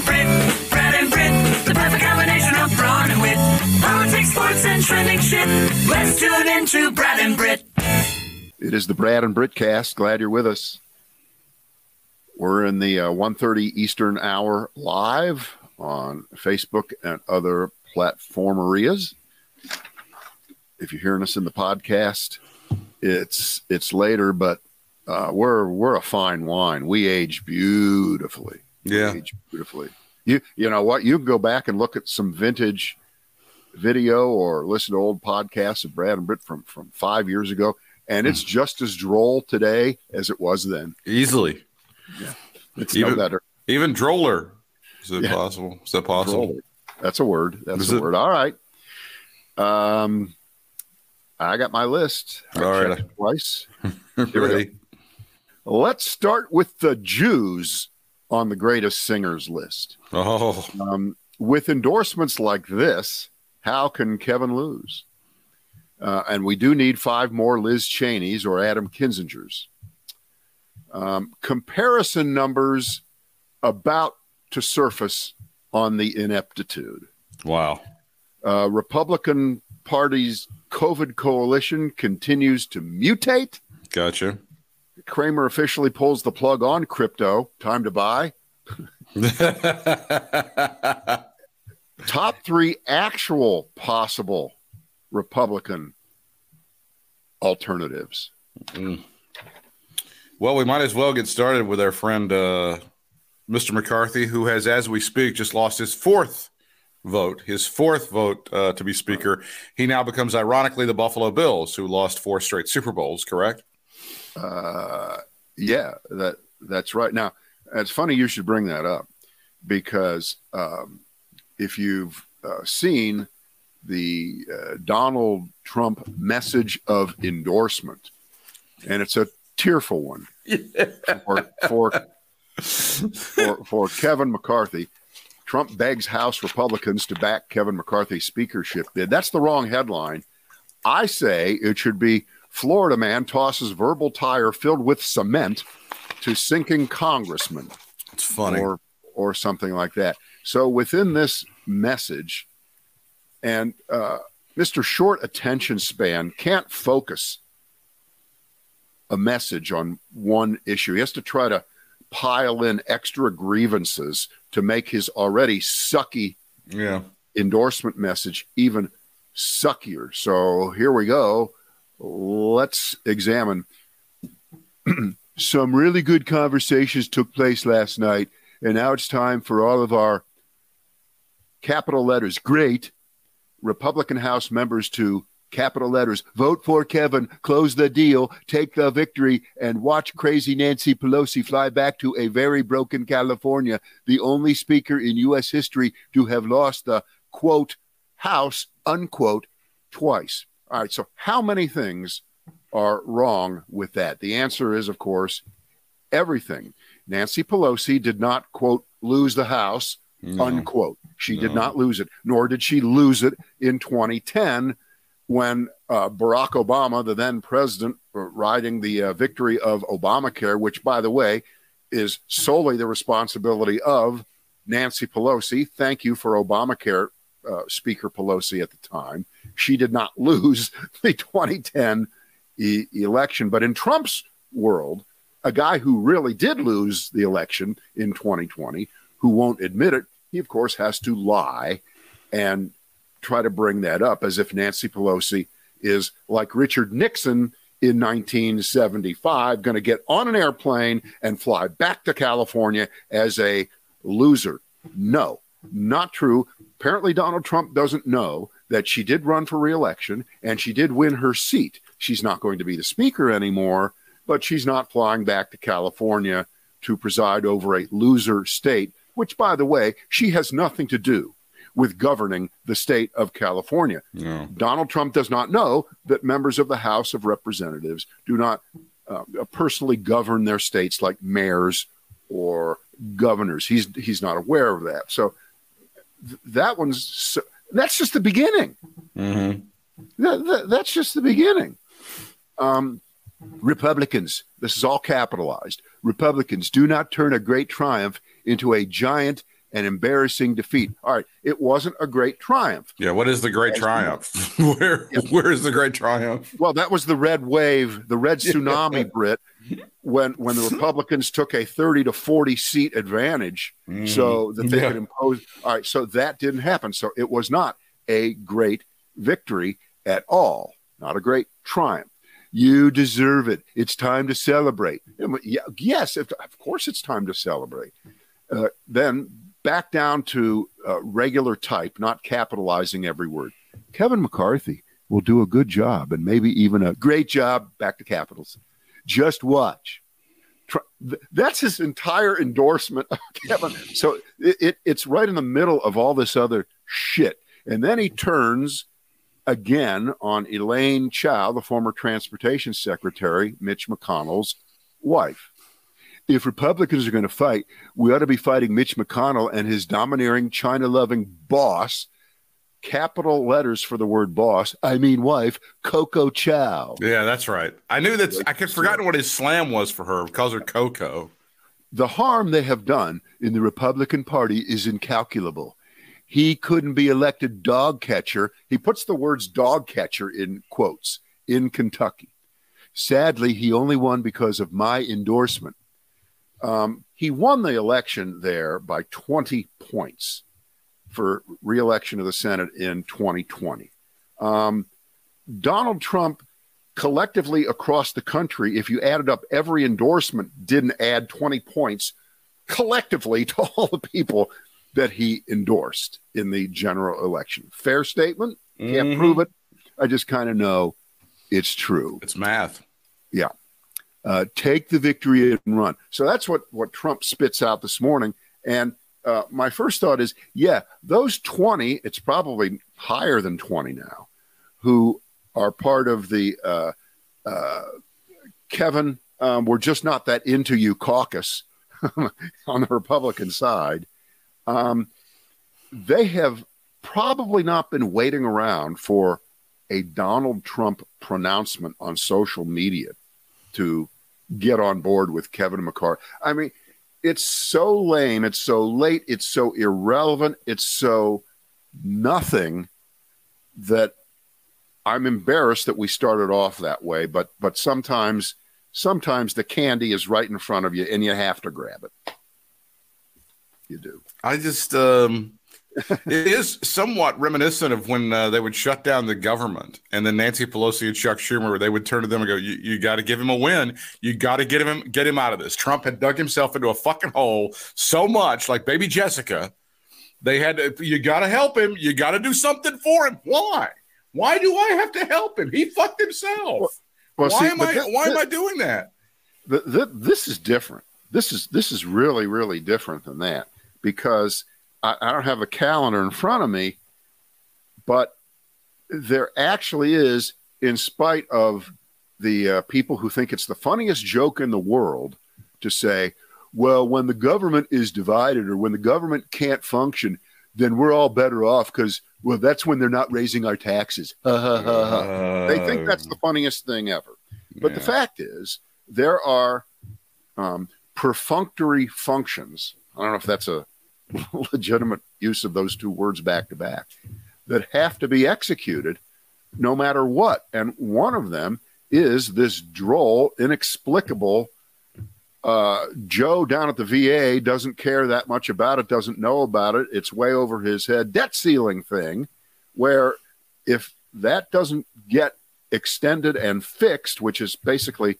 and Brit, Brad and Brit, the perfect combination of brawn and wit. Politics, sports, and trending shit. Let's tune Brad and Brit. It is the Brad and Brit cast. Glad you're with us. We're in the uh, 1.30 Eastern hour live on Facebook and other platform areas. If you're hearing us in the podcast, it's it's later, but uh, we're we're a fine wine. We age beautifully. Yeah, age beautifully. You you know what? You can go back and look at some vintage video or listen to old podcasts of Brad and Brit from from five years ago, and it's just as droll today as it was then. Easily. Yeah, it's even, no better. Even droller. Is it yeah. possible? Is that possible? Droller. That's a word. That's Is a it? word. All right. Um, I got my list. I All right. Twice. Ready. Let's start with the Jews on the greatest singers list. Oh. Um, with endorsements like this, how can Kevin lose? Uh, and we do need five more Liz Cheneys or Adam Kinzingers. Um, comparison numbers about to surface on the ineptitude. Wow. Uh, Republican Party's COVID coalition continues to mutate. Gotcha. Cramer officially pulls the plug on crypto. Time to buy. Top three actual possible Republican alternatives. Mm. Well, we might as well get started with our friend uh, Mr. McCarthy, who has, as we speak, just lost his fourth vote, his fourth vote uh, to be Speaker. He now becomes, ironically, the Buffalo Bills, who lost four straight Super Bowls. Correct? Uh, yeah, that that's right. Now, it's funny you should bring that up because um, if you've uh, seen the uh, Donald Trump message of endorsement, and it's a tearful one yeah. for, for for, for Kevin McCarthy. Trump begs House Republicans to back Kevin McCarthy's speakership bid. That's the wrong headline. I say it should be Florida man tosses verbal tire filled with cement to sinking congressman. It's funny. Or, or something like that. So within this message, and uh, Mr. Short attention span can't focus a message on one issue. He has to try to pile in extra grievances to make his already sucky yeah. endorsement message even suckier. So here we go. Let's examine. Some really good conversations took place last night, and now it's time for all of our capital letters great Republican House members to capital letters. Vote for Kevin, close the deal, take the victory, and watch crazy Nancy Pelosi fly back to a very broken California, the only speaker in U.S. history to have lost the quote House unquote twice. All right, so how many things are wrong with that? The answer is, of course, everything. Nancy Pelosi did not quote lose the House. No. Unquote. She no. did not lose it, nor did she lose it in 2010 when uh, Barack Obama, the then president, uh, riding the uh, victory of Obamacare, which, by the way, is solely the responsibility of Nancy Pelosi. Thank you for Obamacare, uh, Speaker Pelosi at the time. She did not lose the 2010 e- election. But in Trump's world, a guy who really did lose the election in 2020, who won't admit it, he, of course, has to lie and try to bring that up as if Nancy Pelosi is like Richard Nixon in 1975, going to get on an airplane and fly back to California as a loser. No, not true. Apparently, Donald Trump doesn't know that she did run for reelection and she did win her seat. She's not going to be the speaker anymore, but she's not flying back to California to preside over a loser state, which, by the way, she has nothing to do with governing the state of California. No. Donald Trump does not know that members of the House of Representatives do not uh, personally govern their states like mayors or governors. He's he's not aware of that. So th- that one's so, that's just the beginning. Mm-hmm. That, that, that's just the beginning. Um, Republicans, this is all capitalized. Republicans do not turn a great triumph into a giant and embarrassing defeat. All right, it wasn't a great triumph. Yeah, what is the great triumph? where yeah. where is the great triumph? Well, that was the red wave, the red tsunami, Brit, when when the Republicans took a 30 to 40 seat advantage mm. so that they yeah. could impose. All right, so that didn't happen. So it was not a great victory at all, not a great triumph. You deserve it. It's time to celebrate. Yes, of course, it's time to celebrate. Uh, then back down to uh, regular type, not capitalizing every word. Kevin McCarthy will do a good job and maybe even a great job back to capitals. Just watch. That's his entire endorsement of Kevin. So it, it, it's right in the middle of all this other shit. And then he turns again on Elaine Chao, the former transportation secretary, Mitch McConnell's wife. If Republicans are going to fight, we ought to be fighting Mitch McConnell and his domineering, China loving boss. Capital letters for the word boss. I mean, wife, Coco Chow. Yeah, that's right. I knew that. I had forgotten what his slam was for her. because her Coco. The harm they have done in the Republican Party is incalculable he couldn't be elected dog catcher. He puts the words dog catcher in quotes in Kentucky. Sadly, he only won because of my endorsement. Um, he won the election there by 20 points for reelection of the Senate in 2020. Um, Donald Trump collectively across the country, if you added up every endorsement, didn't add 20 points collectively to all the people that he endorsed in the general election. Fair statement. Can't mm-hmm. prove it. I just kind of know it's true. It's math. Yeah. Uh, take the victory and run. So that's what what Trump spits out this morning. And uh, my first thought is, yeah, those twenty. It's probably higher than twenty now, who are part of the uh, uh Kevin. Um, we're just not that into you caucus on the Republican side um, they have probably not been waiting around for a Donald Trump pronouncement on social media to get on board with Kevin McCarthy. I mean, it's so lame, it's so late, it's so irrelevant, it's so nothing that I'm embarrassed that we started off that way, but but sometimes sometimes the candy is right in front of you and you have to grab it you do. I just um, it is somewhat reminiscent of when uh, they would shut down the government, and then Nancy Pelosi and Chuck Schumer they would turn to them and go, "You, you got to give him a win. You got to get him get him out of this." Trump had dug himself into a fucking hole so much, like baby Jessica. They had to, you got to help him. You got to do something for him. Why? Why do I have to help him? He fucked himself. Well, well, why see, am I? Th- why th- am I doing that? Th- this is different. This is this is really really different than that because I, I don't have a calendar in front of me, but there actually is, in spite of the uh, people who think it's the funniest joke in the world to say, well, when the government is divided or when the government can't function, then we're all better off because, well, that's when they're not raising our taxes. uh, they think that's the funniest thing ever. But yeah. the fact is, there are um, perfunctory functions. I don't know if that's a legitimate use of those two words back to back that have to be executed no matter what. And one of them is this droll, inexplicable uh, Joe down at the VA doesn't care that much about it, doesn't know about it. It's way over his head debt ceiling thing, where if that doesn't get extended and fixed, which is basically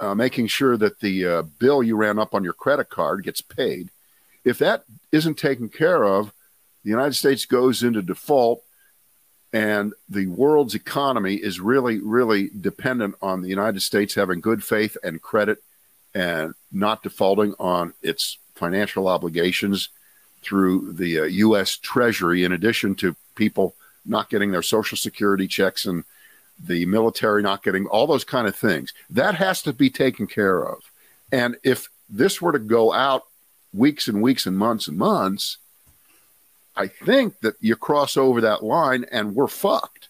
uh, making sure that the uh, bill you ran up on your credit card gets paid, if that isn't taken care of, the United States goes into default and the world's economy is really, really dependent on the United States having good faith and credit and not defaulting on its financial obligations through the uh, U.S. Treasury, in addition to people not getting their Social Security checks and the military not getting all those kind of things. That has to be taken care of. And if this were to go out weeks and weeks and months and months, I think that you cross over that line and we're fucked.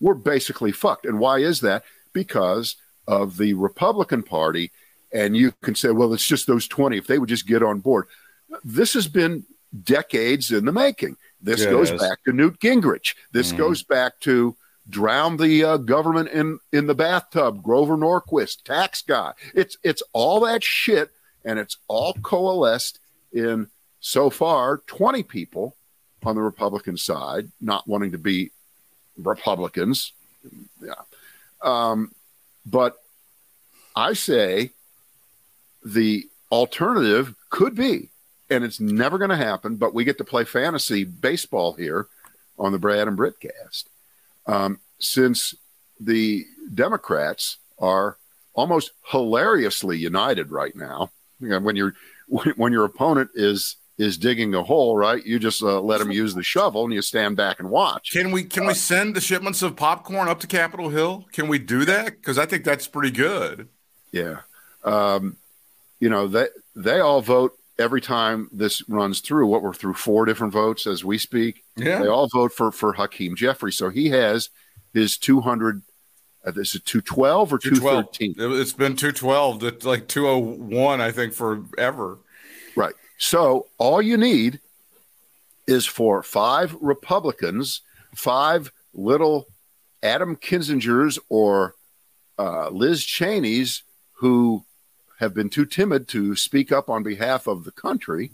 We're basically fucked. And why is that? Because of the Republican Party. And you can say, well, it's just those 20. If they would just get on board. This has been decades in the making. This it goes back to Newt Gingrich. This Mhm. goes back to drown the uh, government in in the bathtub. Grover Norquist, tax guy. It's it's all that shit, and it's all coalesced in so far twenty people on the Republican side not wanting to be Republicans. Yeah, um, but I say the alternative could be, and it's never going to happen, but we get to play fantasy baseball here on the Brad and Britt cast. Um, since the Democrats are almost hilariously united right now, you know, when, you when, your opponent is is digging a hole, right? You just uh, let him use the shovel and you stand back and watch. Can we can we send the shipments of popcorn up to Capitol Hill? Can we do that? Because I think that's pretty good. Yeah. Um, you know, they they all vote every time this runs through. What we're through four different votes as we speak. Yeah. They all vote for for Hakeem Jeffrey. So he has his 200 uh, this is 212 or 212. 213. It- It's been 212 it's like 201, I think, forever. Right. So all you need is for five Republicans, five little Adam Kinzingers or uh, Liz Cheney's who have been too timid to speak up on behalf of the country,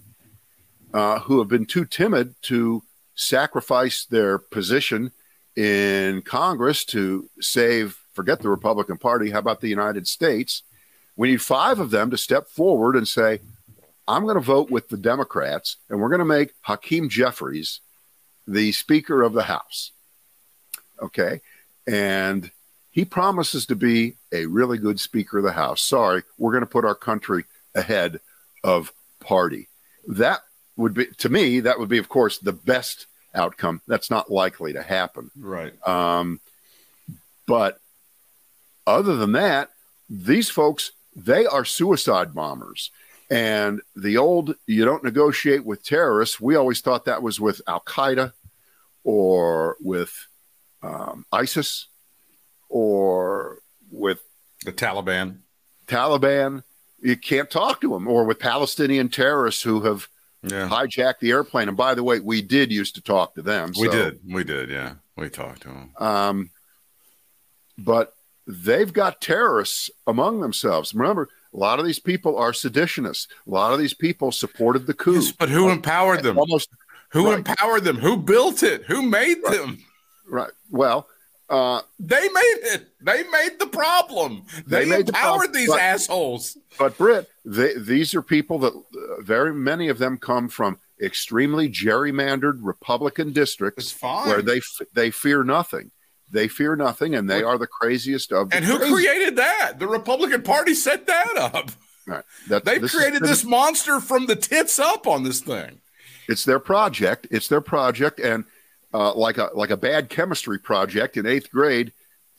uh, who have been too timid to sacrifice their position in Congress to save, forget the Republican Party, how about the United States? We need five of them to step forward and say, I'm going to vote with the Democrats, and we're going to make Hakeem Jeffries the Speaker of the House. Okay. And he promises to be a really good Speaker of the House. Sorry, we're going to put our country ahead of party. That would be, to me, that would be, of course, the best outcome. That's not likely to happen. Right. Um, but other than that, these folks, they are suicide bombers. And the old, you don't negotiate with terrorists, we always thought that was with Al Qaeda or with um, ISIS or with The Taliban. Taliban. You can't talk to them or with Palestinian terrorists who have Yeah. hijacked the airplane. And by the way, we did used to talk to them. We so- did. We did. Yeah. We talked to them. Um, but they've got terrorists among themselves. Remember, a lot of these people are seditionists. A lot of these people supported the coup. Yes, but who empowered them? Almost Who right. empowered them? Who built it? Who made them? right. Well, uh, They made it. They made the problem. They, They made the empowered problem, these but- assholes. but Britt, they, these are people that uh, very many of them come from extremely gerrymandered Republican districts where they f- they fear nothing. They fear nothing, and they are the craziest of the and who crazy. created that? The Republican Party set that up. Right. That- They this created this monster from the tits up on this thing. it's their project it's their project and uh, like a like a bad chemistry project in eighth grade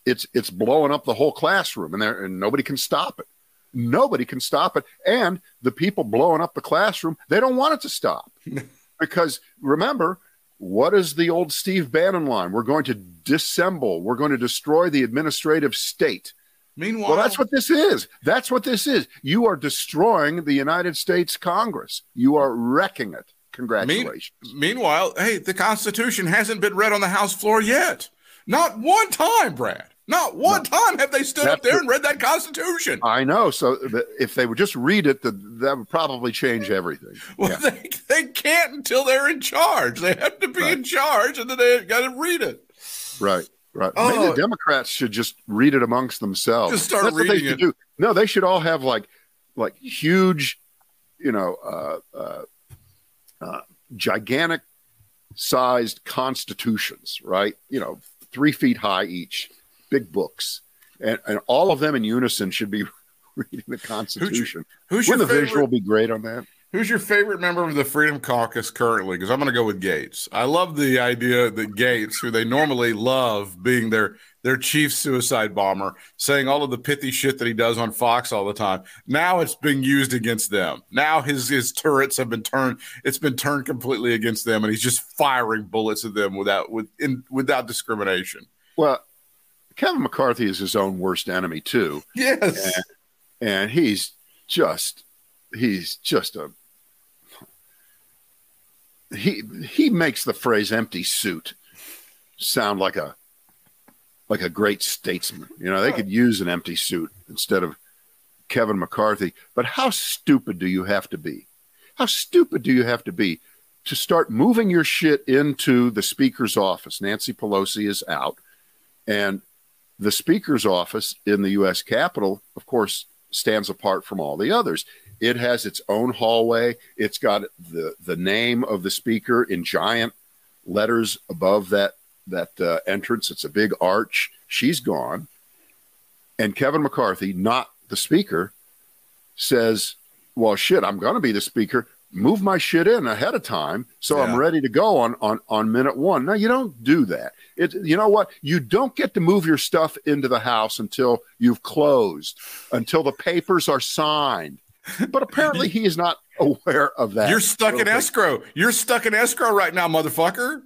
it's it's blowing up the whole classroom and there and nobody can stop it nobody can stop it and the people blowing up the classroom they don't want it to stop because remember what is the old steve bannon line we're going to dissemble we're going to destroy the administrative state Meanwhile, well, that's what this is. That's what this is. You are destroying the United States Congress. You are wrecking it. Congratulations. Meanwhile, hey, the Constitution hasn't been read on the House floor yet. Not one time, Brad. Not one time have they stood up there and read that Constitution. I know. So if they would just read it, th- that would probably change everything. Well, Yeah. they, they can't until they're in charge. They have to be Right. in charge, and then they've got to read it. Right. Right. Oh. Maybe the Democrats should just read it amongst themselves. Just start That's what they reading should it. do. No, they should all have like like huge, you know, uh, uh, uh, gigantic sized constitutions, right? You know, three feet high each, big books, and, and all of them in unison should be reading the Constitution. Who's your Wouldn't the favorite? visual be great on that? Who's your favorite member of the Freedom Caucus currently? Because I'm going to go with Gaetz. I love the idea that Gaetz, who they normally love being their their chief suicide bomber, saying all of the pithy shit that he does on Fox all the time. Now it's being used against them. Now his his turrets have been turned. It's been turned completely against them, and he's just firing bullets at them without with in, without discrimination. Well, Kevin McCarthy is his own worst enemy too. Yes. and he's just he's just a he he makes the phrase "empty suit" sound like a like a great statesman. You know, they could use an empty suit instead of Kevin McCarthy. But how stupid do you have to be? How stupid do you have to be to start moving your shit into the speaker's office? Nancy Pelosi is out, and the speaker's office in the U.S. Capitol, of course, stands apart from all the others. It has its own hallway. It's got the the name of the speaker in giant letters above that that uh, entrance. It's a big arch. She's gone, and Kevin McCarthy, not the speaker, says, "Well, shit, I'm going to be the speaker. Move my shit in ahead of time, so I'm ready to go on on on minute one." No, you don't do that. It, you know what? You don't get to move your stuff into the house until you've closed, until the papers are signed. But apparently, he is not aware of that. You're stuck in escrow. You're stuck in escrow right now, motherfucker.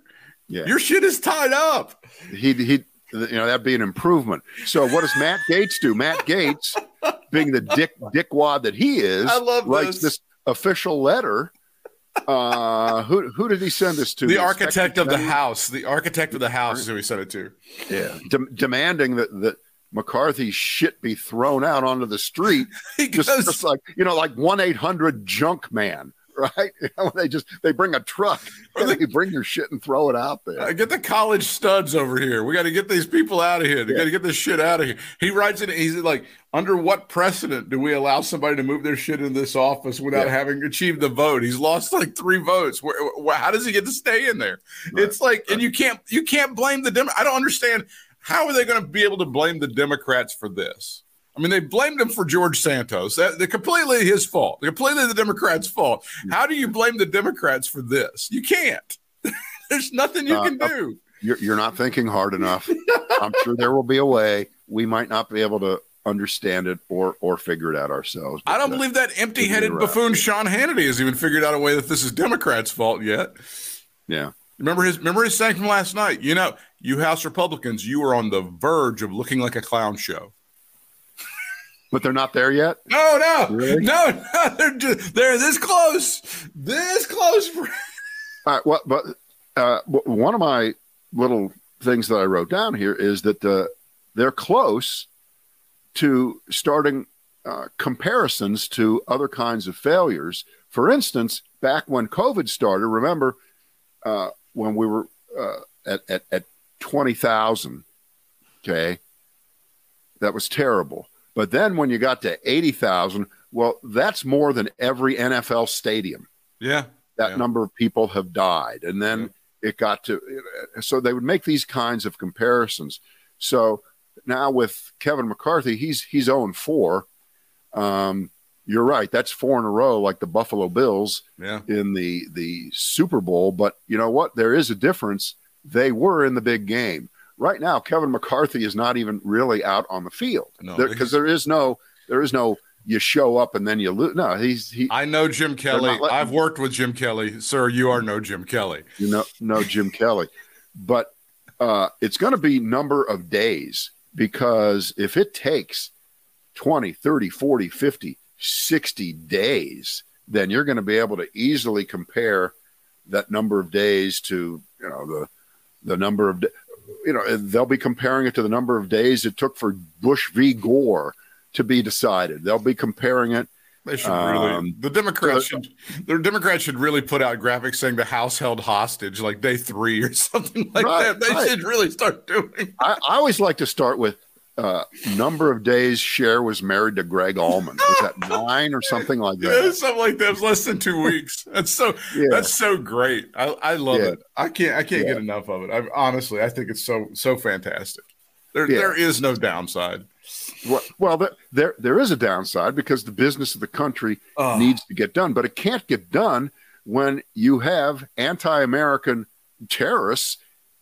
Yeah. Your shit is tied up. he he you know that'd be an improvement. So what does Matt Gaetz do? Matt Gaetz, being the dick dickwad that he is, I love writes this. this official letter. Uh, who who did he send this to? The Inspector architect of the house. The architect of the house is who he sent it to. yeah, dem- demanding that that McCarthy's shit be thrown out onto the street, just, just like you know, like one eight hundred junk man. Right? You know, they just they bring a truck and they bring your shit and throw it out there. Uh, get the college studs over here. We got to get these people out of here. They Yeah. got to get this shit out of here. He writes it. He's like, under what precedent do we allow somebody to move their shit in this office without Yeah. having achieved the vote? He's lost like three votes. Where, where, how does he get to stay in there? Right. It's like, and you can't you can't blame the Dem. I don't understand how are they going to be able to blame the Democrats for this. I mean, they blamed him for George Santos. That, they're completely his fault. They're completely the Democrats' fault. How do you blame the Democrats for this? You can't. There's nothing you Uh, can uh, do. You're, you're not thinking hard enough. I'm sure there will be a way. We might not be able to understand it or or figure it out ourselves. I don't uh, believe that empty-headed figure it out. buffoon Sean Hannity has even figured out a way that this is Democrats' fault yet. Yeah, Remember his remember his saying from last night. You know, you House Republicans, you are on the verge of looking like a clown show. But they're not there yet. No, no, Really? no, no. They're just, they're this close, this close. All right. Well, but uh, one of my little things that I wrote down here is that uh, they're close to starting uh, comparisons to other kinds of failures. For instance, back when COVID started, remember uh, when we were uh, at, at, at 20,000, okay, that was terrible. But then when you got to 80,000, well, that's more than every NFL stadium. Yeah, that Yeah. number of people have died. And then it got to so they would make these kinds of comparisons. So now with kevin mccarthy he's he's 0 4 um you're right. That's four in a row like the buffalo bills yeah. in the the super bowl. But you know what? There is a difference. They were in the big game right now kevin mccarthy is not even really out on the field because he's- there is no there is no you show up and then you lose no he's he I know Jim Kelly. I've worked with Jim Kelly, sir. You are no Jim Kelly. you know no Jim Kelly, but uh, it's going to be number of days because if it takes 20, 30, 40, 50, 60 days, then you're going to be able to easily compare that number of days to you know the the number of you know they'll be comparing it to the number of days it took for Bush v Gore to be decided. They'll be comparing it They should really. Um, the Democrats so- should. The Democrats should really put out graphics saying the House held hostage, like day three or something like Right, that. They right. should really start doing. I, I always like to start with uh, number of days Cher was married to Gregg Allman. Was that nine or something like Yeah, that? something like that. It was less than two weeks. That's so. Yeah. That's so great. I, I love Yeah. it. I can't. I can't Yeah. get enough of it. I honestly, I think it's so so fantastic. There, Yeah. there is no downside. Well, well there, there there is a downside because the business of the country Oh. needs to get done, but it can't get done when you have anti-American terrorists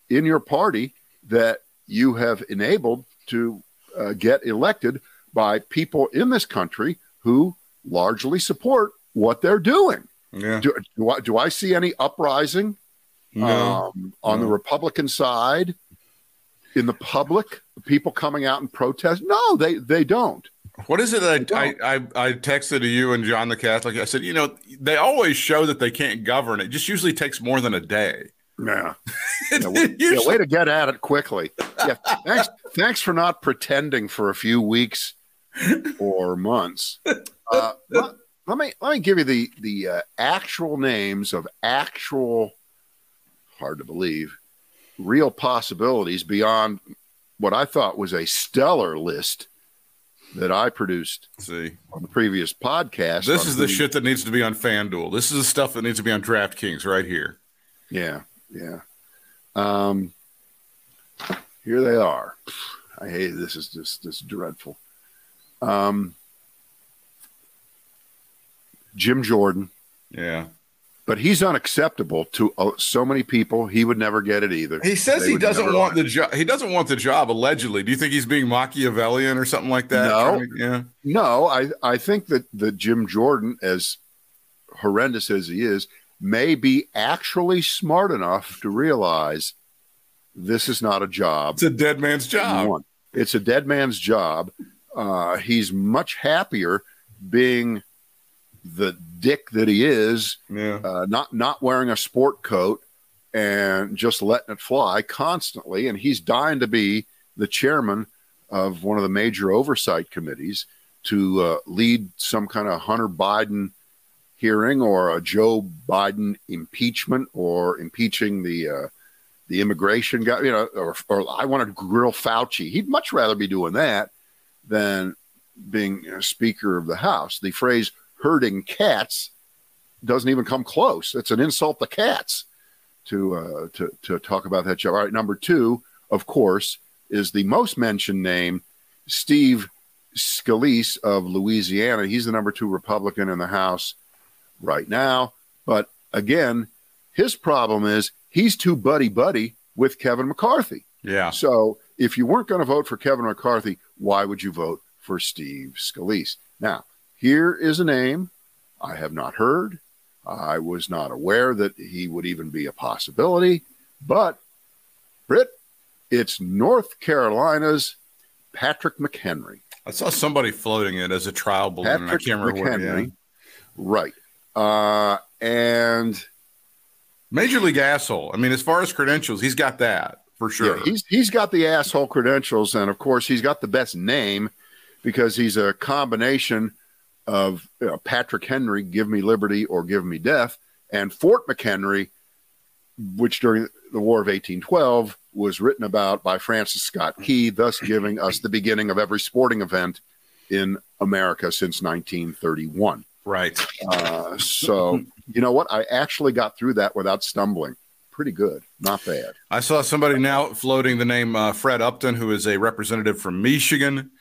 in your party that you have enabled to uh, get elected by people in this country who largely support what they're doing. Yeah. Do, do, I, do I see any uprising No. um, on the Republican side in the public? People coming out and protest? No, they they don't. What is it that I, I, I, I texted to you and John the Catholic? I said, you know, they always show that they can't govern. It just usually takes more than a day. Yeah. yeah, way, yeah, way to get at it quickly. Yeah. Thanks, thanks for not pretending for a few weeks or months. Uh, let, let me let me give you the the uh, actual names of actual hard to believe real possibilities beyond what I thought was a stellar list that I produced See. on the previous podcast. This is the the shit that needs to be on FanDuel. This is the stuff that needs to be on DraftKings right here. Yeah, yeah. Um, here they are. I hate this. Is just this dreadful. Um, Jim Jordan, Yeah. but he's unacceptable to uh, so many people. He would never get it either. He says They he doesn't want the job. He doesn't want the job. Allegedly, do you think he's being Machiavellian or something like that? No. To- yeah. No, I, I think that, that Jim Jordan, as horrendous as he is, may be actually smart enough to realize this is not a job. It's a dead man's job. It's a dead man's job. Uh, he's much happier being the dick that he is, Yeah. uh, not not wearing a sport coat and just letting it fly constantly. And he's dying to be the chairman of one of the major oversight committees to uh, lead some kind of Hunter Biden hearing or a Joe Biden impeachment or impeaching the uh, the immigration guy. You know, or, or I want to grill Fauci. He'd much rather be doing that than being Speaker of the House. The phrase "herding cats" doesn't even come close. It's an insult to cats to uh, to to talk about that job. All right, number two, of course, is the most mentioned name, Steve Scalise of Louisiana. He's the number two Republican in the House right now. But again, his problem is he's too buddy buddy with Kevin McCarthy. Yeah. So if you weren't going to vote for Kevin McCarthy, why would you vote for Steve Scalise? Now, here is a name I have not heard. I was not aware that he would even be a possibility, but Britt, it's North Carolina's Patrick McHenry. I saw somebody floating it as a trial balloon. and I can't remember what. McHenry. Yeah. Right. Uh, and Major league asshole. I mean, as far as credentials, he's got that for sure. Yeah, he's he's got the asshole credentials, and of course, he's got the best name because he's a combination of you know, Patrick Henry, "Give Me Liberty" or "Give Me Death," and Fort McHenry, which during the War of 1812 was written about by Francis Scott Key, thus giving us the beginning of every sporting event in America since 1931. Right. Uh, so, you know what? I actually got through that without stumbling. Pretty good, not bad. I saw somebody now floating the name uh, Fred Upton, who is a representative from Michigan.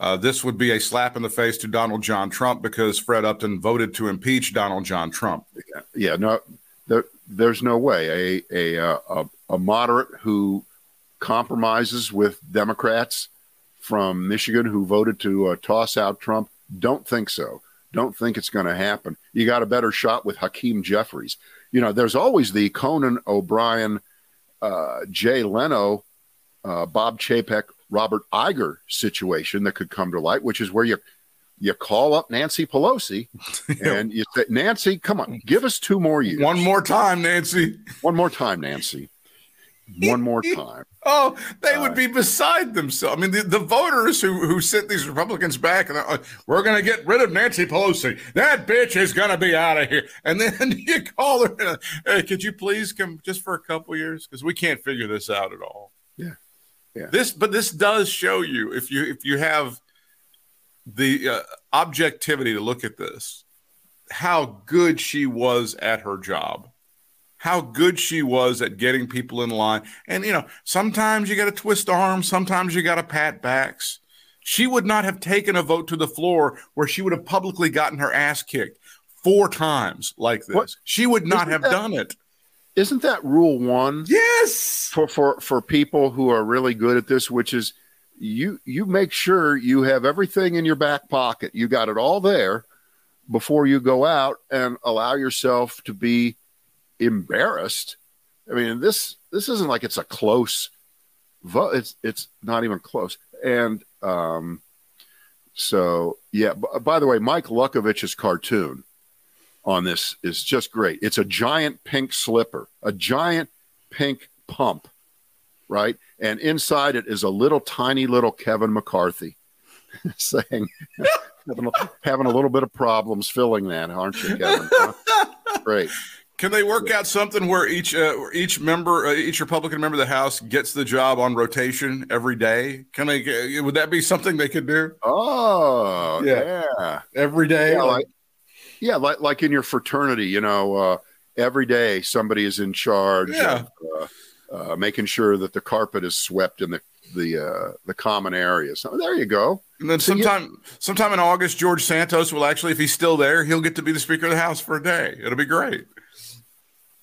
Uh, this would be a slap in the face to Donald John Trump because Fred Upton voted to impeach Donald John Trump. yeah, no, there, there's no way a, a a a moderate who compromises with Democrats from Michigan who voted to uh, toss out Trump. Don't think so. Don't think it's going to happen. You got a better shot with Hakeem Jeffries. You know, there's always the Conan O'Brien, uh, Jay Leno, uh, Bob Chapek, Robert Iger situation that could come to light, which is where you you call up Nancy Pelosi and you say, Nancy, come on, give us two more years. One more time, Nancy. One more time, Nancy. One more time. Oh, they would be beside themselves. I mean, the, the voters who, who sent these Republicans back and like, we're going to get rid of Nancy Pelosi. That bitch is going to be out of here. And then you call her, and, hey, could you please come just for a couple years? Because we can't figure this out at all. Yeah. Yeah. This, but this does show you if you if you have the uh, objectivity to look at this, how good she was at her job how good she was at getting people in line. And, you know, sometimes you got to twist arms, sometimes you got to pat backs. She would not have taken a vote to the floor where she would have publicly gotten her ass kicked four times like this. What? She would not Isn't have that- done it. Isn't that rule one Yes. for, for, for people who are really good at this, which is you you make sure you have everything in your back pocket. You got it all there before you go out and allow yourself to be embarrassed. I mean, this this isn't like it's a close vote. It's it's not even close. And um, So yeah. B- by the way, Mike Luckovich's cartoon on this is just great. It's a giant pink slipper, a giant pink pump, right? And inside it is a little tiny little Kevin McCarthy saying, having, a, little bit of problems filling that, aren't you, Kevin? Great. Can they work out something where each uh, each member, uh, each Republican member of the House gets the job on rotation every day? Can they? Would that be something they could do? Oh, Yeah. yeah. Every day, Yeah, like, yeah, like like in your fraternity, you know, uh, every day somebody is in charge Yeah. of uh, uh, making sure that the carpet is swept in the the uh, the common areas. So there you go. and then So you- sometime sometime in August, George Santos will actually, if he's still there, he'll get to be the Speaker of the House for a day. It'll be great.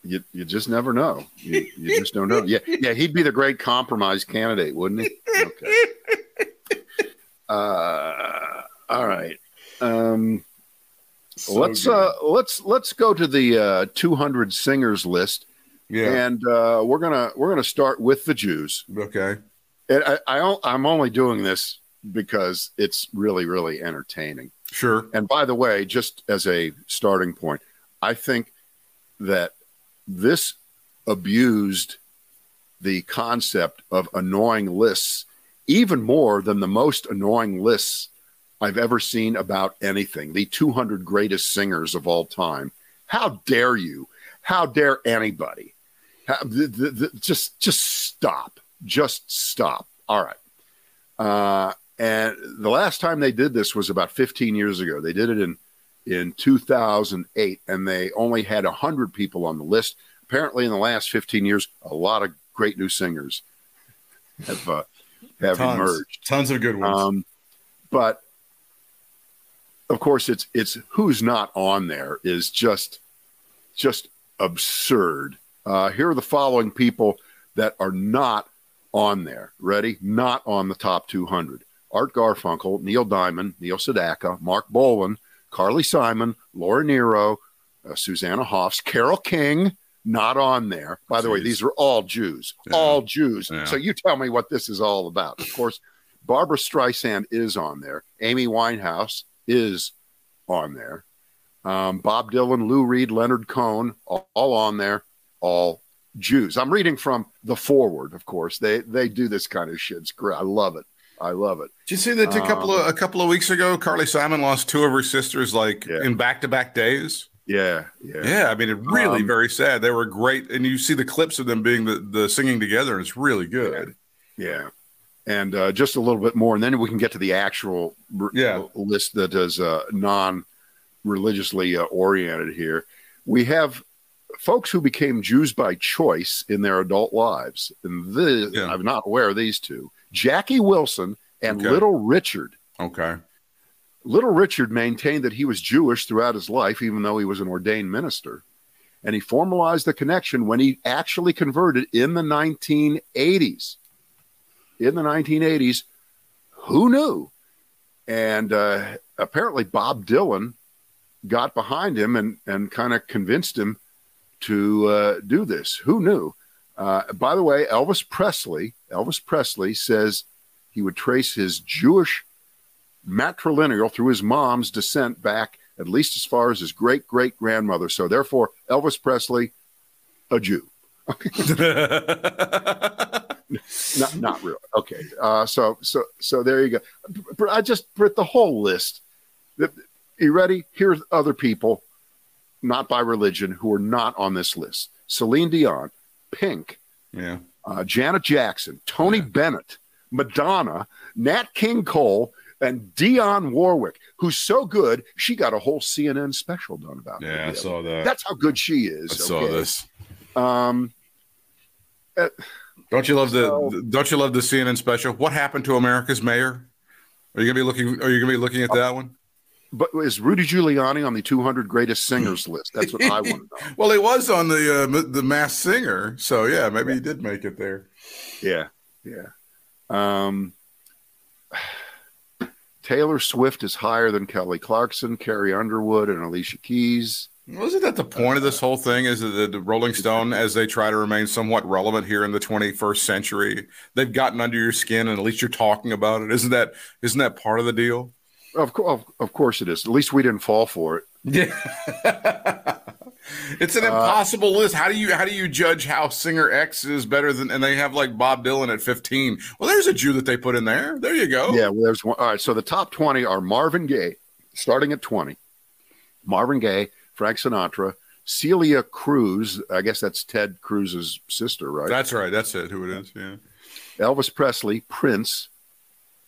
You you just never know. You, you just don't know. Yeah, yeah, he'd be the great compromise candidate, wouldn't he? Okay. Uh, all right. Um, let's good. uh, let's let's go to the uh, 200 singers list, Yeah. and uh, we're gonna we're gonna start with the Jews. okay. And I, I I'm only doing this because it's really really entertaining. Sure. And by the way, just as a starting point, I think that this abused the concept of annoying lists even more than the most annoying lists I've ever seen about anything. The 200 greatest singers of all time. How dare you? How dare anybody? How, th- th- th- just, just stop. Just stop. All right. Uh, and the last time they did this was about 15 years ago. They did it in in 2008, and they only had 100 people on the list. Apparently, in the last 15 years, a lot of great new singers have uh, have Tons. emerged. Tons of good ones. Um, but of course, it's it's who's not on there is just just absurd. Uh, here are the following people that are not on there. Ready? Not on the top 200. Art Garfunkel, Neil Diamond, Neil Sedaka, Marc Bolan, Carly Simon, Laura Nyro, uh, Susanna Hoffs, Carole King, not on there. By the way, these are all Jews, Yeah. all Jews. Yeah. So you tell me what this is all about. Of course, Barbra Streisand is on there. Amy Winehouse is on there. Um, Bob Dylan, Lou Reed, Leonard Cohen, all, all on there, all Jews. I'm reading from the forward, of course. They they do this kind of shit. It's great. I love it. I love it. Did you see that a couple of a couple of weeks ago? Carly Simon lost two of her sisters, like Yeah. in back to back days. Yeah, yeah. Yeah, I mean, it really Um, very sad. They were great, and you see the clips of them being the, the singing together, and it's really good. Yeah. And uh, just a little bit more, and then we can get to the actual Yeah. list that is uh, non religiously uh, oriented here. We have folks who became Jews by choice in their adult lives. And this, Yeah. I'm not aware of these two Jackie Wilson and Okay. Little Richard. Okay, Little Richard maintained that he was Jewish throughout his life, even though he was an ordained minister. And he formalized the connection when he actually converted in the 1980s. In the 1980s, who knew? And uh, apparently, Bob Dylan got behind him and, and kind of convinced him to uh, do this. Who knew? Uh, by the way, Elvis Presley, Elvis Presley says he would trace his Jewish matrilineal through his mom's descent back at least as far as his great great grandmother. So therefore, Elvis Presley, a Jew. Not not really. Okay. Uh, so so so there you go. But I just put the whole list. You ready? Here's other people, not by religion, who are not on this list: Celine Dion, Pink, yeah. uh, Janet Jackson, Tony Bennett, Madonna, Nat King Cole, and Dionne Warwick, who's so good she got a whole CNN special done about Yeah, I saw that. That's how good she is. I saw okay? this. Um, Don't you love the So- Don't you love the CNN special? What happened to America's mayor? Are you gonna be looking? Are you gonna be looking at that one? But is Rudy Giuliani on the 200 greatest singers list? That's what I want to know. Well, he was on the uh, the Mass Singer, so yeah, maybe he did make it there. Yeah, yeah. Um, Taylor Swift is higher than Kelly Clarkson, Carrie Underwood, and Alicia Keys. Wasn't that the point of this whole thing? Is that the, the Rolling Stone, as they try to remain somewhat relevant here in the 21st century, they've gotten under your skin, and at least you're talking about it. Isn't that isn't that part of the deal? Of, of, of course it is. At least we didn't fall for it. Yeah. it's Uh, an impossible list. How do you how do you judge how singer X is better than and they have like Bob Dylan at 15? Well, there's a Jew that they put in there. There you go. Yeah, well, there's one. All right, so the top 20 are Marvin Gaye, starting at 20. Marvin Gaye, Frank Sinatra, Celia Cruz. I guess that's Ted Cruz's sister, right? That's right. That's it. Who it is. Yeah. Elvis Presley, Prince,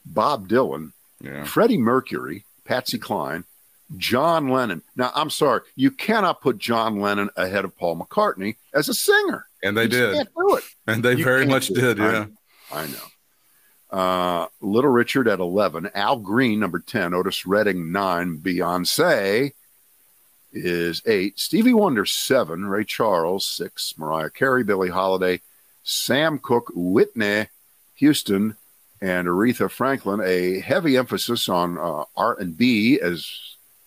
Bob Dylan, Yeah. Freddie Mercury, Patsy Cline, John Lennon. Now, I'm sorry, you cannot put John Lennon ahead of Paul McCartney as a singer. And they You did. Can't do it. And they You very much did. I Yeah. know. I know. Uh, Little Richard at 11, Al Green, number 10, Otis Redding, 9, Beyonce is 8, Stevie Wonder, 7, Ray Charles, 6, Mariah Carey, Billie Holiday, Sam Cooke, Whitney Houston, and Aretha Franklin. A heavy emphasis on uh, R&B, as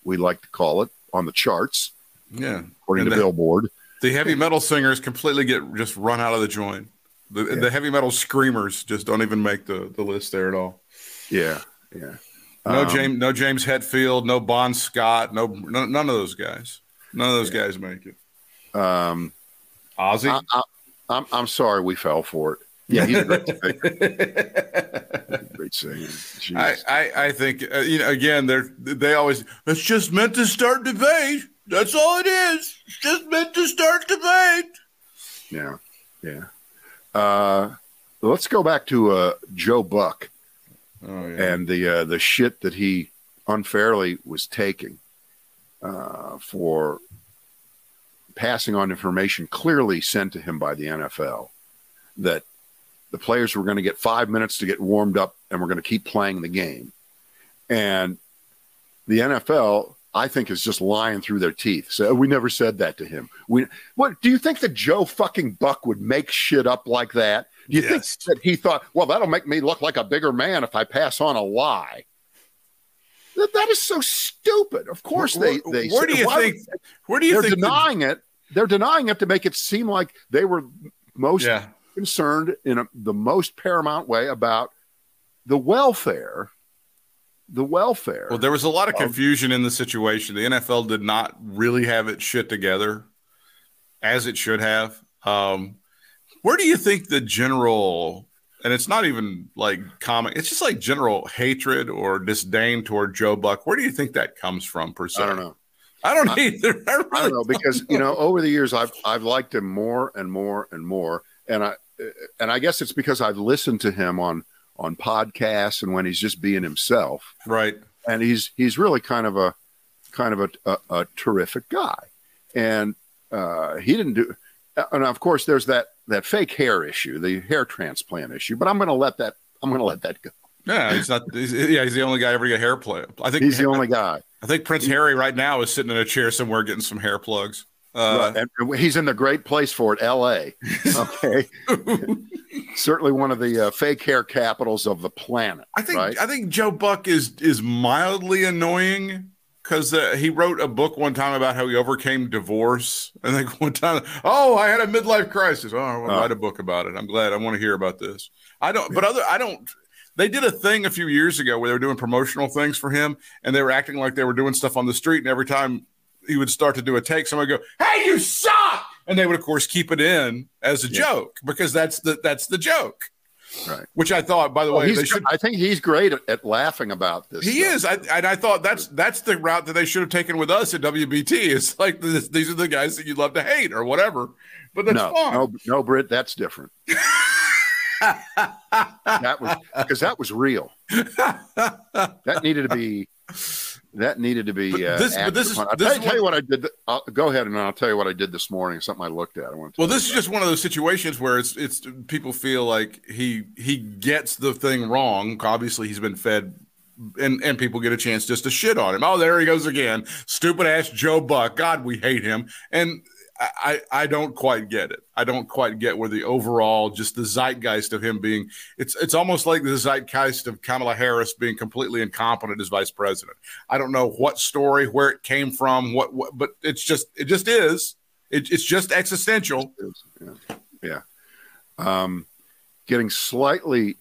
we like to call it, on the charts, Yeah. according And to the- Billboard. The heavy metal singers completely get just run out of the joint. The, the heavy metal screamers just don't even make the, the list there at all. Yeah, yeah. No Um, James, no James Hetfield, no Bon Scott, no, no none of those guys. None of those guys make it. Um, Ozzy, I, I, I'm I'm sorry we fell for it. Yeah, he's a great singer. great singer. I, I, I think uh, you know. Again, they're they always. It's just meant to start debate. That's all it is. It's just meant to start debate. yeah, yeah. Uh, let's go back to uh, Joe Buck Oh yeah. and the uh, the shit that he unfairly was taking uh, for passing on information clearly sent to him by the NFL that the players were going to get five minutes to get warmed up and we're going to keep playing the game. And the NFL, I think, is just lying through their teeth. So we never said that to him. We what do you think that Joe fucking Buck would make shit up like that? Do you Yes. think that he thought, well, that'll make me look like a bigger man if I pass on a lie? That, that is so stupid. Of course, they Where- they. where do you think? would- Where do you they're think? the- denying it. They're denying it to make it seem like they were most yeah. Concerned in a, the most paramount way about the welfare, the welfare. Well, there was a lot of confusion in the situation. The NFL did not really have it shit together as it should have. Um, where do you think the general, and it's not even like comic, it's just like general hatred or disdain toward Joe Buck? Where do you think that comes from, per se? I don't know. I don't either. I, I don't know because you know over the years I've I've liked him more and more and more, and I and I guess it's because I've listened to him on on podcasts and when he's just being himself, Right. and he's he's really kind of a kind of a a, a terrific guy, and uh, he didn't do, and of course there's that that fake hair issue, the hair transplant issue, but I'm going to let that I'm going to let that go. Yeah, he's not. He's, yeah, he's the only guy ever get hair play. I think He's the only guy. I think Prince Harry right now is sitting in a chair somewhere getting some hair plugs. Uh, Right, and he's in the great place for it, L.A. Okay, certainly one of the uh, fake hair capitals of the planet. I think right? I think Joe Buck is is mildly annoying because uh, he wrote a book one time about how he overcame divorce. And like one time, oh, I had a midlife crisis. Oh, I want to write a book about it. I'm glad. I want to hear about this. I don't, but other I don't. They did a thing a few years ago where they were doing promotional things for him, and they were acting like they were doing stuff on the street. And every time he would start to do a take, someone would go, "Hey, you suck!" And they would, of course, keep it in as a Yeah. joke because that's the that's the joke. Right. Which I thought, by the Well, way, they should I think he's great at, at laughing about this. he stuff. is, I, and I thought that's that's the route that they should have taken with us at WBT. It's like this, these are the guys that you love to hate or whatever. But that's no, fine. no, no, Britt, that's different. that was because that was real. That needed to be. That needed to be. But uh, this- but this is-. I'll this tell, tell you what I did. I'll, go ahead and I'll tell you what I did this morning. Something I looked at. I want well, this is just one of those situations where it's it's people feel like he he gets the thing wrong. Obviously, he's been fed. And, and people get a chance just to shit on him. Oh, there he goes again. Stupid ass Joe Buck. God, we hate him. And I, I don't quite get it. I don't quite get where the overall just the zeitgeist of him being it's it's almost like the zeitgeist of Kamala Harris being completely incompetent as vice president. I don't know what story, where it came from, what, what but it's just it just is. It, it's just existential. Yeah. yeah. Um, getting slightly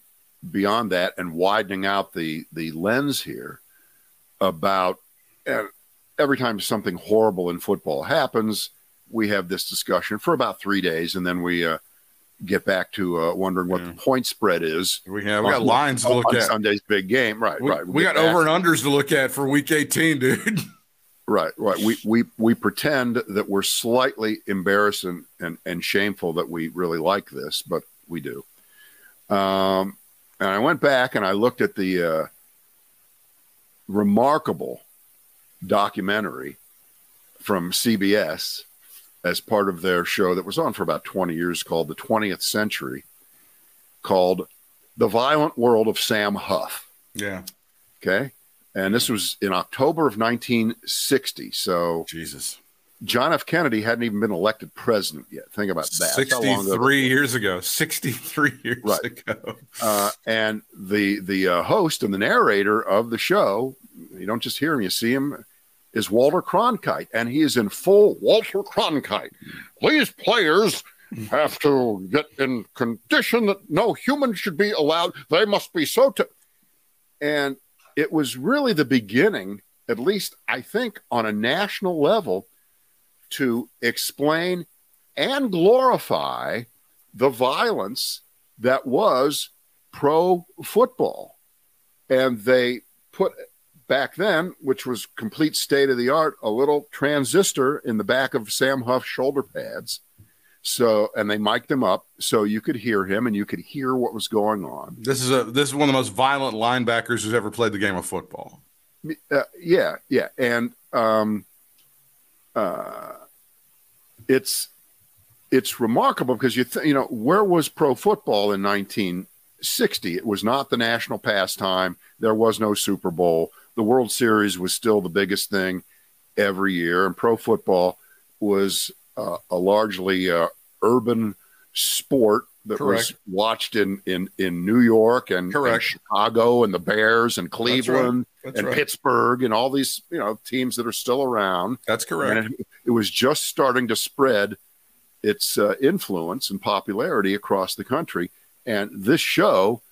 beyond that and widening out the the lens here. about and every time something horrible in football happens, we have this discussion for about three days, and then we uh, get back to uh, wondering what Yeah. the point spread is. We have we got on- lines to look on at. Sunday's big game, right? We, right. we get got back- over and unders to look at for week 18, dude. Right, right. We we we pretend that we're slightly embarrassed and, and, and shameful that we really like this, but we do. Um, and I went back and I looked at the uh, remarkable documentary from CBS as part of their show that was on for about 20 years called The 20th Century, called The Violent World of Sam Huff. yeah. Okay. And this was in October of 1960. So Jesus. John F. Kennedy hadn't even been elected president yet. Think about that. That's how long ago- 63 years ago. 63 years Right. ago. Uh, and the the uh, host and the narrator of the show, you don't just hear him, you see him, is Walter Cronkite, and he is in full Walter Cronkite. These players have to get in condition that no human should be allowed. They must be so. T-. And it was really the beginning, at least I think, on a national level, to explain and glorify the violence that was pro football. And they put back then, which was complete state of the art, a little transistor in the back of Sam Huff's shoulder pads. So, and they mic'd him up so you could hear him and you could hear what was going on. This is a this is one of the most violent linebackers who's ever played the game of football. Uh, yeah, yeah, and um, uh, it's it's remarkable because you th- you know where was pro football in 1960? It was not the national pastime. There was no Super Bowl. The World Series was still the biggest thing every year, and pro football was uh, a largely uh, urban sport that was watched in in in New York and, and Chicago and the Bears and That's right. Cleveland That's and right. Pittsburgh and all these you know teams that are still around. That's correct. And it, it was just starting to spread its uh, influence and popularity across the country. And this show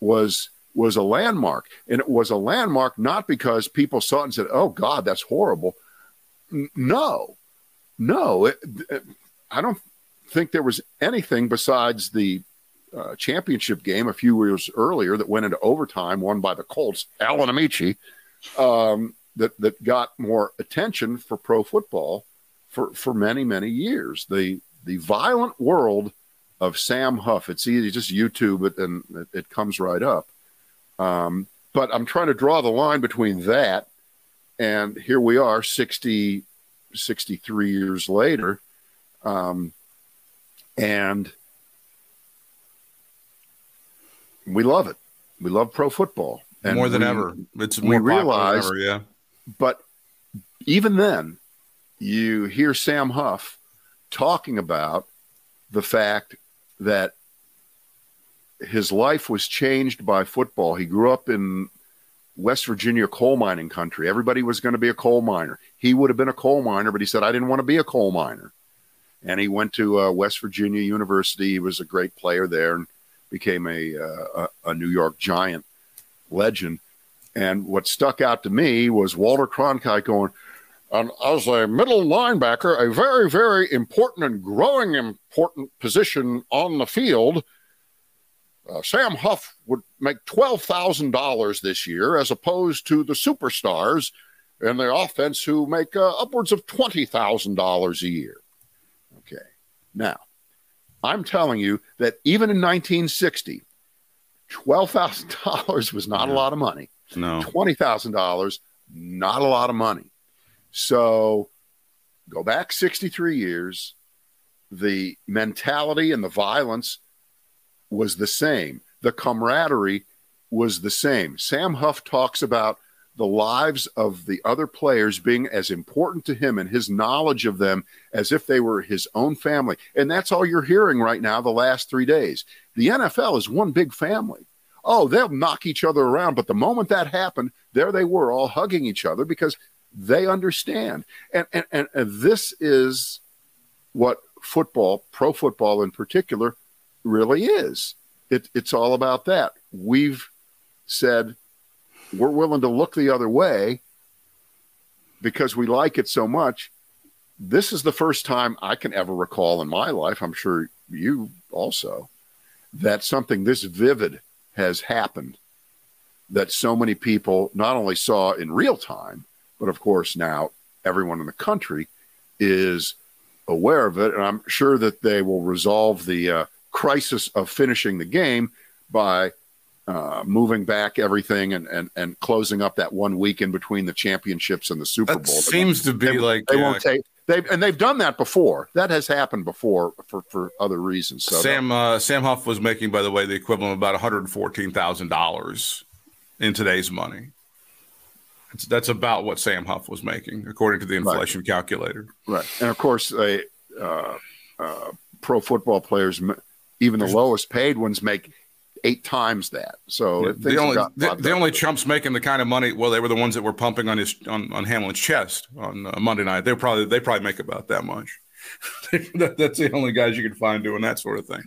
was was a landmark, and it was a landmark not because people saw it and said, "Oh God, that's horrible." No, no, it, it- I don't think there was anything besides the uh, championship game a few years earlier that went into overtime, won by the Colts, Alan Ameche, um, that that got more attention for pro football for for many many years. The the violent world of Sam Huff. It's easy, just YouTube it, and it, it comes right up. Um, but I'm trying to draw the line between that and here we are, 60, 63 years later. Um, and we love it. We love pro football. And more than we- ever. It's we more than realize- ever, yeah. But even then, you hear Sam Huff talking about the fact that his life was changed by football. He grew up in West Virginia coal mining country. Everybody was going to be a coal miner. He would have been a coal miner, but he said, I didn't want to be a coal miner. And he went to uh, West Virginia University. He was a great player there and became a, uh, a, a New York Giant legend. And what stuck out to me was Walter Cronkite going, and as a middle linebacker, a very, very important and growing important position on the field. Uh, Sam Huff would make $12,000 this year as opposed to the superstars in the offense who make uh, upwards of $20,000 a year. Okay. Now, I'm telling you that even in 1960, $12,000 was not a lot of money. No. $20,000, not a lot of money. So go back 63 years. The mentality and the violence was the same. The camaraderie was the same. Sam Huff talks about the lives of the other players being as important to him and his knowledge of them as if they were his own family. And that's all you're hearing right now the last three days. The NFL is one big family. Oh, they'll knock each other around. But the moment that happened, there they were all hugging each other because they understand. And, and, and, and this is what football, pro football in particular, really is. It, it's all about that. We've said we're willing to look the other way because we like it so much. This is the first time I can ever recall in my life. I'm sure you also that something this vivid has happened that so many people not only saw in real time, but of course now everyone in the country is aware of it. And I'm sure that they will resolve the uh, crisis of finishing the game by uh, moving back everything and, and, and closing up that one week in between the championships and the Super That Bowl. Seems to be they, like they uh, won't take they and they've done that before. That has happened before for for other reasons. So Sam uh, Sam Huff was making, by the way, the equivalent of about one hundred fourteen thousand dollars in today's money. It's, that's about what Sam Huff was making, according to the inflation calculator. right, and of course, they, uh, uh, pro football players, even the lowest paid ones, make eight times that. So things The only the, the only chumps making the kind of money, well, they were the ones that were pumping on his on, on Hamlin's chest on uh, Monday night. They probably they probably make about that much. That- that's the only guys you can find doing that sort of thing.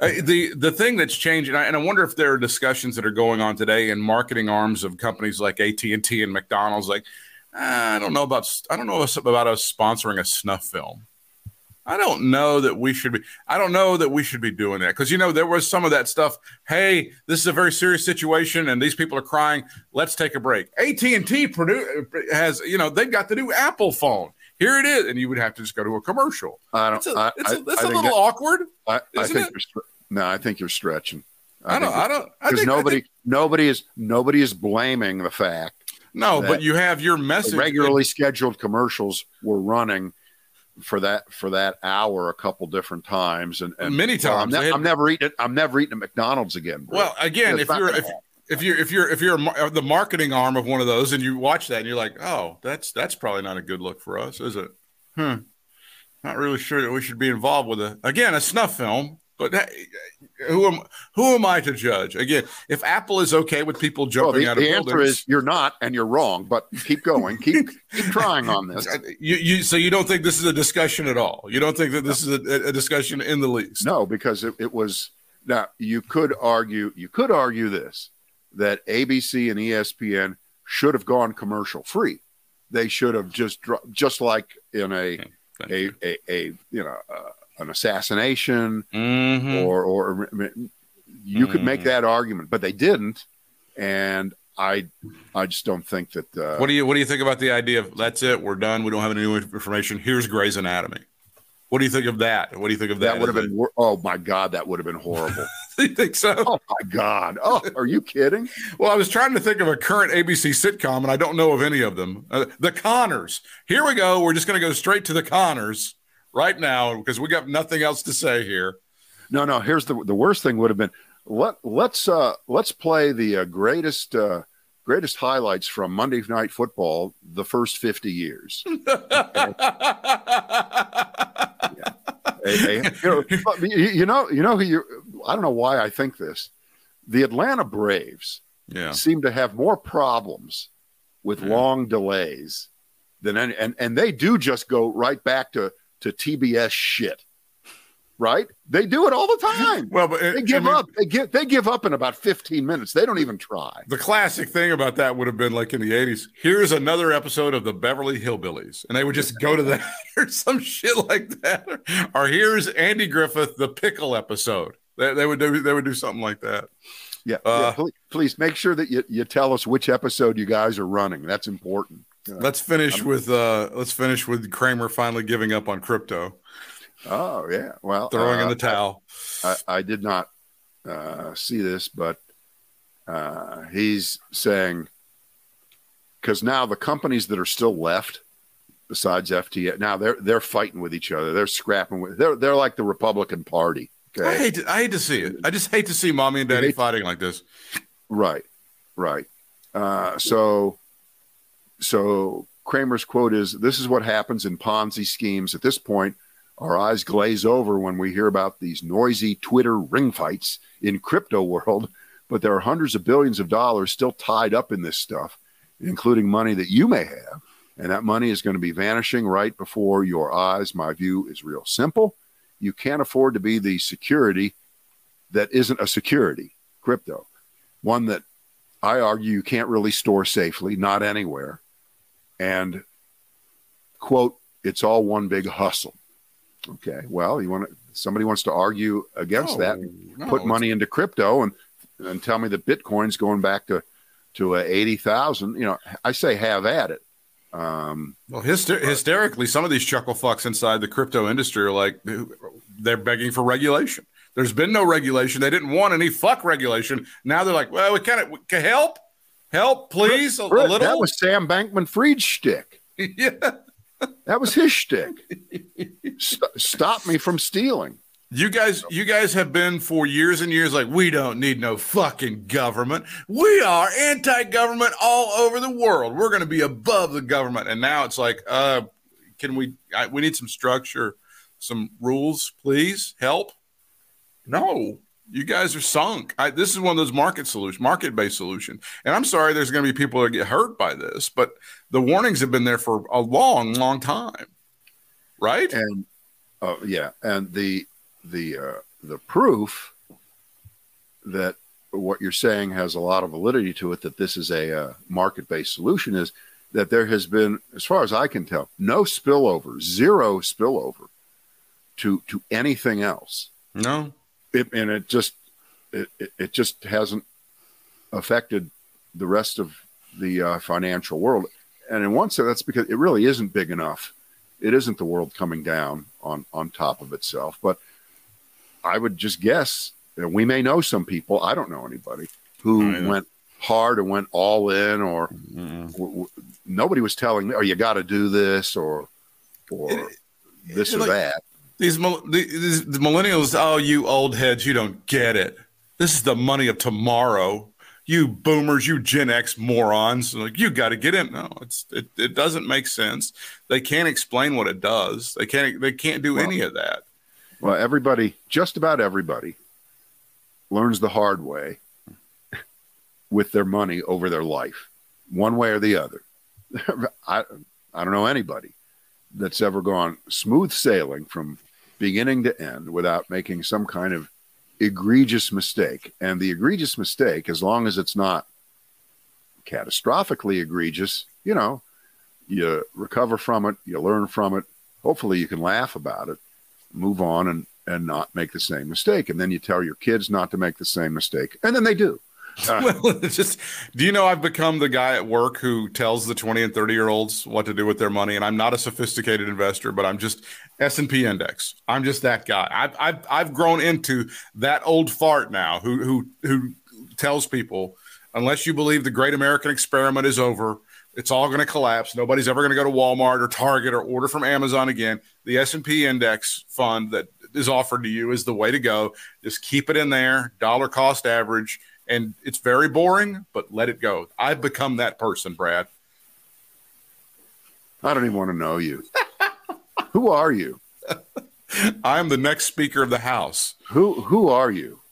Uh, the the thing that's changed, and I, and I wonder if there are discussions that are going on today in marketing arms of companies like AT and T and McDonald's. Like, "Ah, I don't know about I don't know about us sponsoring a snuff film. I don't know that we should be. I don't know that we should be doing that because you know there was some of that stuff. Hey, this is a very serious situation, and these people are crying. Let's take a break. AT and T uh, has you know they've got the new Apple phone. Here it is, and you would have to just go to a commercial. I don't. It's a, I, it's a, I- I a little awkward. I, I isn't think it? you're no. I think you're stretching. I don't. I don't. Because I nobody, think- nobody is nobody is blaming the fact no, but you have your message regularly scheduled commercials were running for that for that hour a couple different times and, and Many well, I'm, times. ne- I'm never eating. I'm never eating at McDonald's again. bro. Well, again, if you're if, if you're if you're if you're a the marketing arm of one of those, and you watch that, and you're like, oh, that's that's probably not a good look for us, is it? Hmm. Not really sure that we should be involved with a again a snuff film. But who am who am I to judge? Again, if Apple is okay with people Well, jumping the, out of the answer is you're not, and you're wrong. But keep going. keep keep trying on this. you, you so you don't think this is a discussion at all? You don't think that this is a, a discussion in the least? No, because it, it was now you could argue you could argue this that ABC and ESPN should have gone commercial free. They should have just just like in a Thank a, a, a you know uh, an assassination Mhm. or or you could make Mhm. that argument, but they didn't, and I I just don't think that. Uh, What do you What do you think about the idea of that's it? We're done. We don't have any new information. Here's Grey's Anatomy. What do you think of that? What do you think of that? that would have been wor- oh my god that would have been horrible you think so? oh my god oh are you kidding Well, I was trying to think of a current ABC sitcom, and I don't know of any of them. Uh, the Conners. Here we go. We're just going to go straight to the Conners right now because we got nothing else to say here. No, no. Here's the the worst thing would have been let let's uh let's play the uh, greatest uh greatest highlights from Monday Night Football the first fifty years. A- a- you, know, you- know, you know who you. I don't know why I think this. The Atlanta Braves yeah. seem to have more problems with Yeah. long delays than any, and and they do just go right back to to TBS shit. Right? They do it all the time. Well, but They give up. They give. They give up in about fifteen minutes. They don't even try. The classic thing about that would have been like in the 80s. Here's another episode of the Beverly Hillbillies. And they would just go to that or some shit like that. Or here's Andy Griffith, the pickle episode. They, they would do they would do something like that. Yeah. Uh, yeah please, please make sure that you, you tell us which episode you guys are running. That's important. Let's finish with uh let's finish with Cramer finally giving up on crypto, Oh yeah. Well, throwing in uh, the towel. I, I did not uh, see this, but uh, he's saying because now the companies that are still left, besides FTX, now they're they're fighting with each other. They're scrapping with. They're they're like the Republican Party. I hate to, I hate to see it. I just hate to see mommy and daddy hate- fighting like this. Right, right. Uh, so, so Cramer's quote is: "This is what happens in Ponzi schemes. At this point, our eyes glaze over when we hear about these noisy Twitter ring fights in crypto world. But there are hundreds of billions of dollars still tied up in this stuff, including money that you may have, and that money is going to be vanishing right before your eyes. My view is real simple: you can't afford to be the security that isn't a security, crypto, one that I argue you can't really store safely, not anywhere. And quote, it's all one big hustle. Okay. Well, you want to, somebody wants to argue against No, that, no, put money into crypto and, and tell me that Bitcoin's going back to, to uh, 80,000, you know, I say have at it. Um, Well, hyster- hysterically, some of these chuckle fucks inside the crypto industry are like, they're begging for regulation. There's been no regulation. They didn't want any fuck regulation. Now they're like, well, we kind of can help, help, please, a, a little. that was Sam Bankman Fried's shtick. yeah. That was his shtick. St- stop me from stealing. You guys, you guys have been for years and years like we don't need no fucking government. We are anti-government all over the world. We're going to be above the government, and now it's like, uh, can we? I, we need some structure, some rules, please help. No, you guys are sunk. I, this is one of those market solution, market-based solution. And I'm sorry, there's going to be people that get hurt by this, but the warnings have been there for a long, long time, right? and uh, yeah, and the the uh, the proof that what you're saying has a lot of validity to it that this is a uh, market based solution is that there has been, as far as I can tell, no spillover, zero spillover to to anything else, No, it, and it just it, it, it just hasn't affected the rest of the uh, financial world. And in one sense, that's because it really isn't big enough. It isn't the world coming down on on top of itself. But I would just guess that we may know some people. I don't know anybody who went hard and went all in, or Mm-mm. w- w- nobody was telling me, "Oh, you got to do this," or or this or like- that. These, these the millennials, oh, you old heads, you don't get it. This is the money of tomorrow. You boomers, you Gen X morons, like you got to get in. No, it's it, it doesn't make sense. They can't explain what it does. They can't they can't do Well- any of that. Well, everybody, just about everybody, learns the hard way with their money over their life, one way or the other. I, I don't know anybody that's ever gone smooth sailing from beginning to end without making some kind of egregious mistake. And the egregious mistake, as long as it's not catastrophically egregious, you know, you recover from it, you learn from it. Hopefully, you can laugh about it move on and and not make the same mistake and then you tell your kids not to make the same mistake and then they do Uh, just do you know I've become the guy at work who tells the 20 and 30 year olds what to do with their money and I'm not a sophisticated investor but I'm just S&P index. I'm just that guy. I've I've I've grown into that old fart now who who who tells people unless you believe the great American experiment is over, it's all going to collapse. Nobody's ever going to go to Walmart or Target or order from Amazon again. The S&P index fund that is offered to you is the way to go. Just keep it in there, dollar cost average and it's very boring, but let it go. I've become that person, Brad. i don't even want to know you who are you I'm the next speaker of the house. who who are you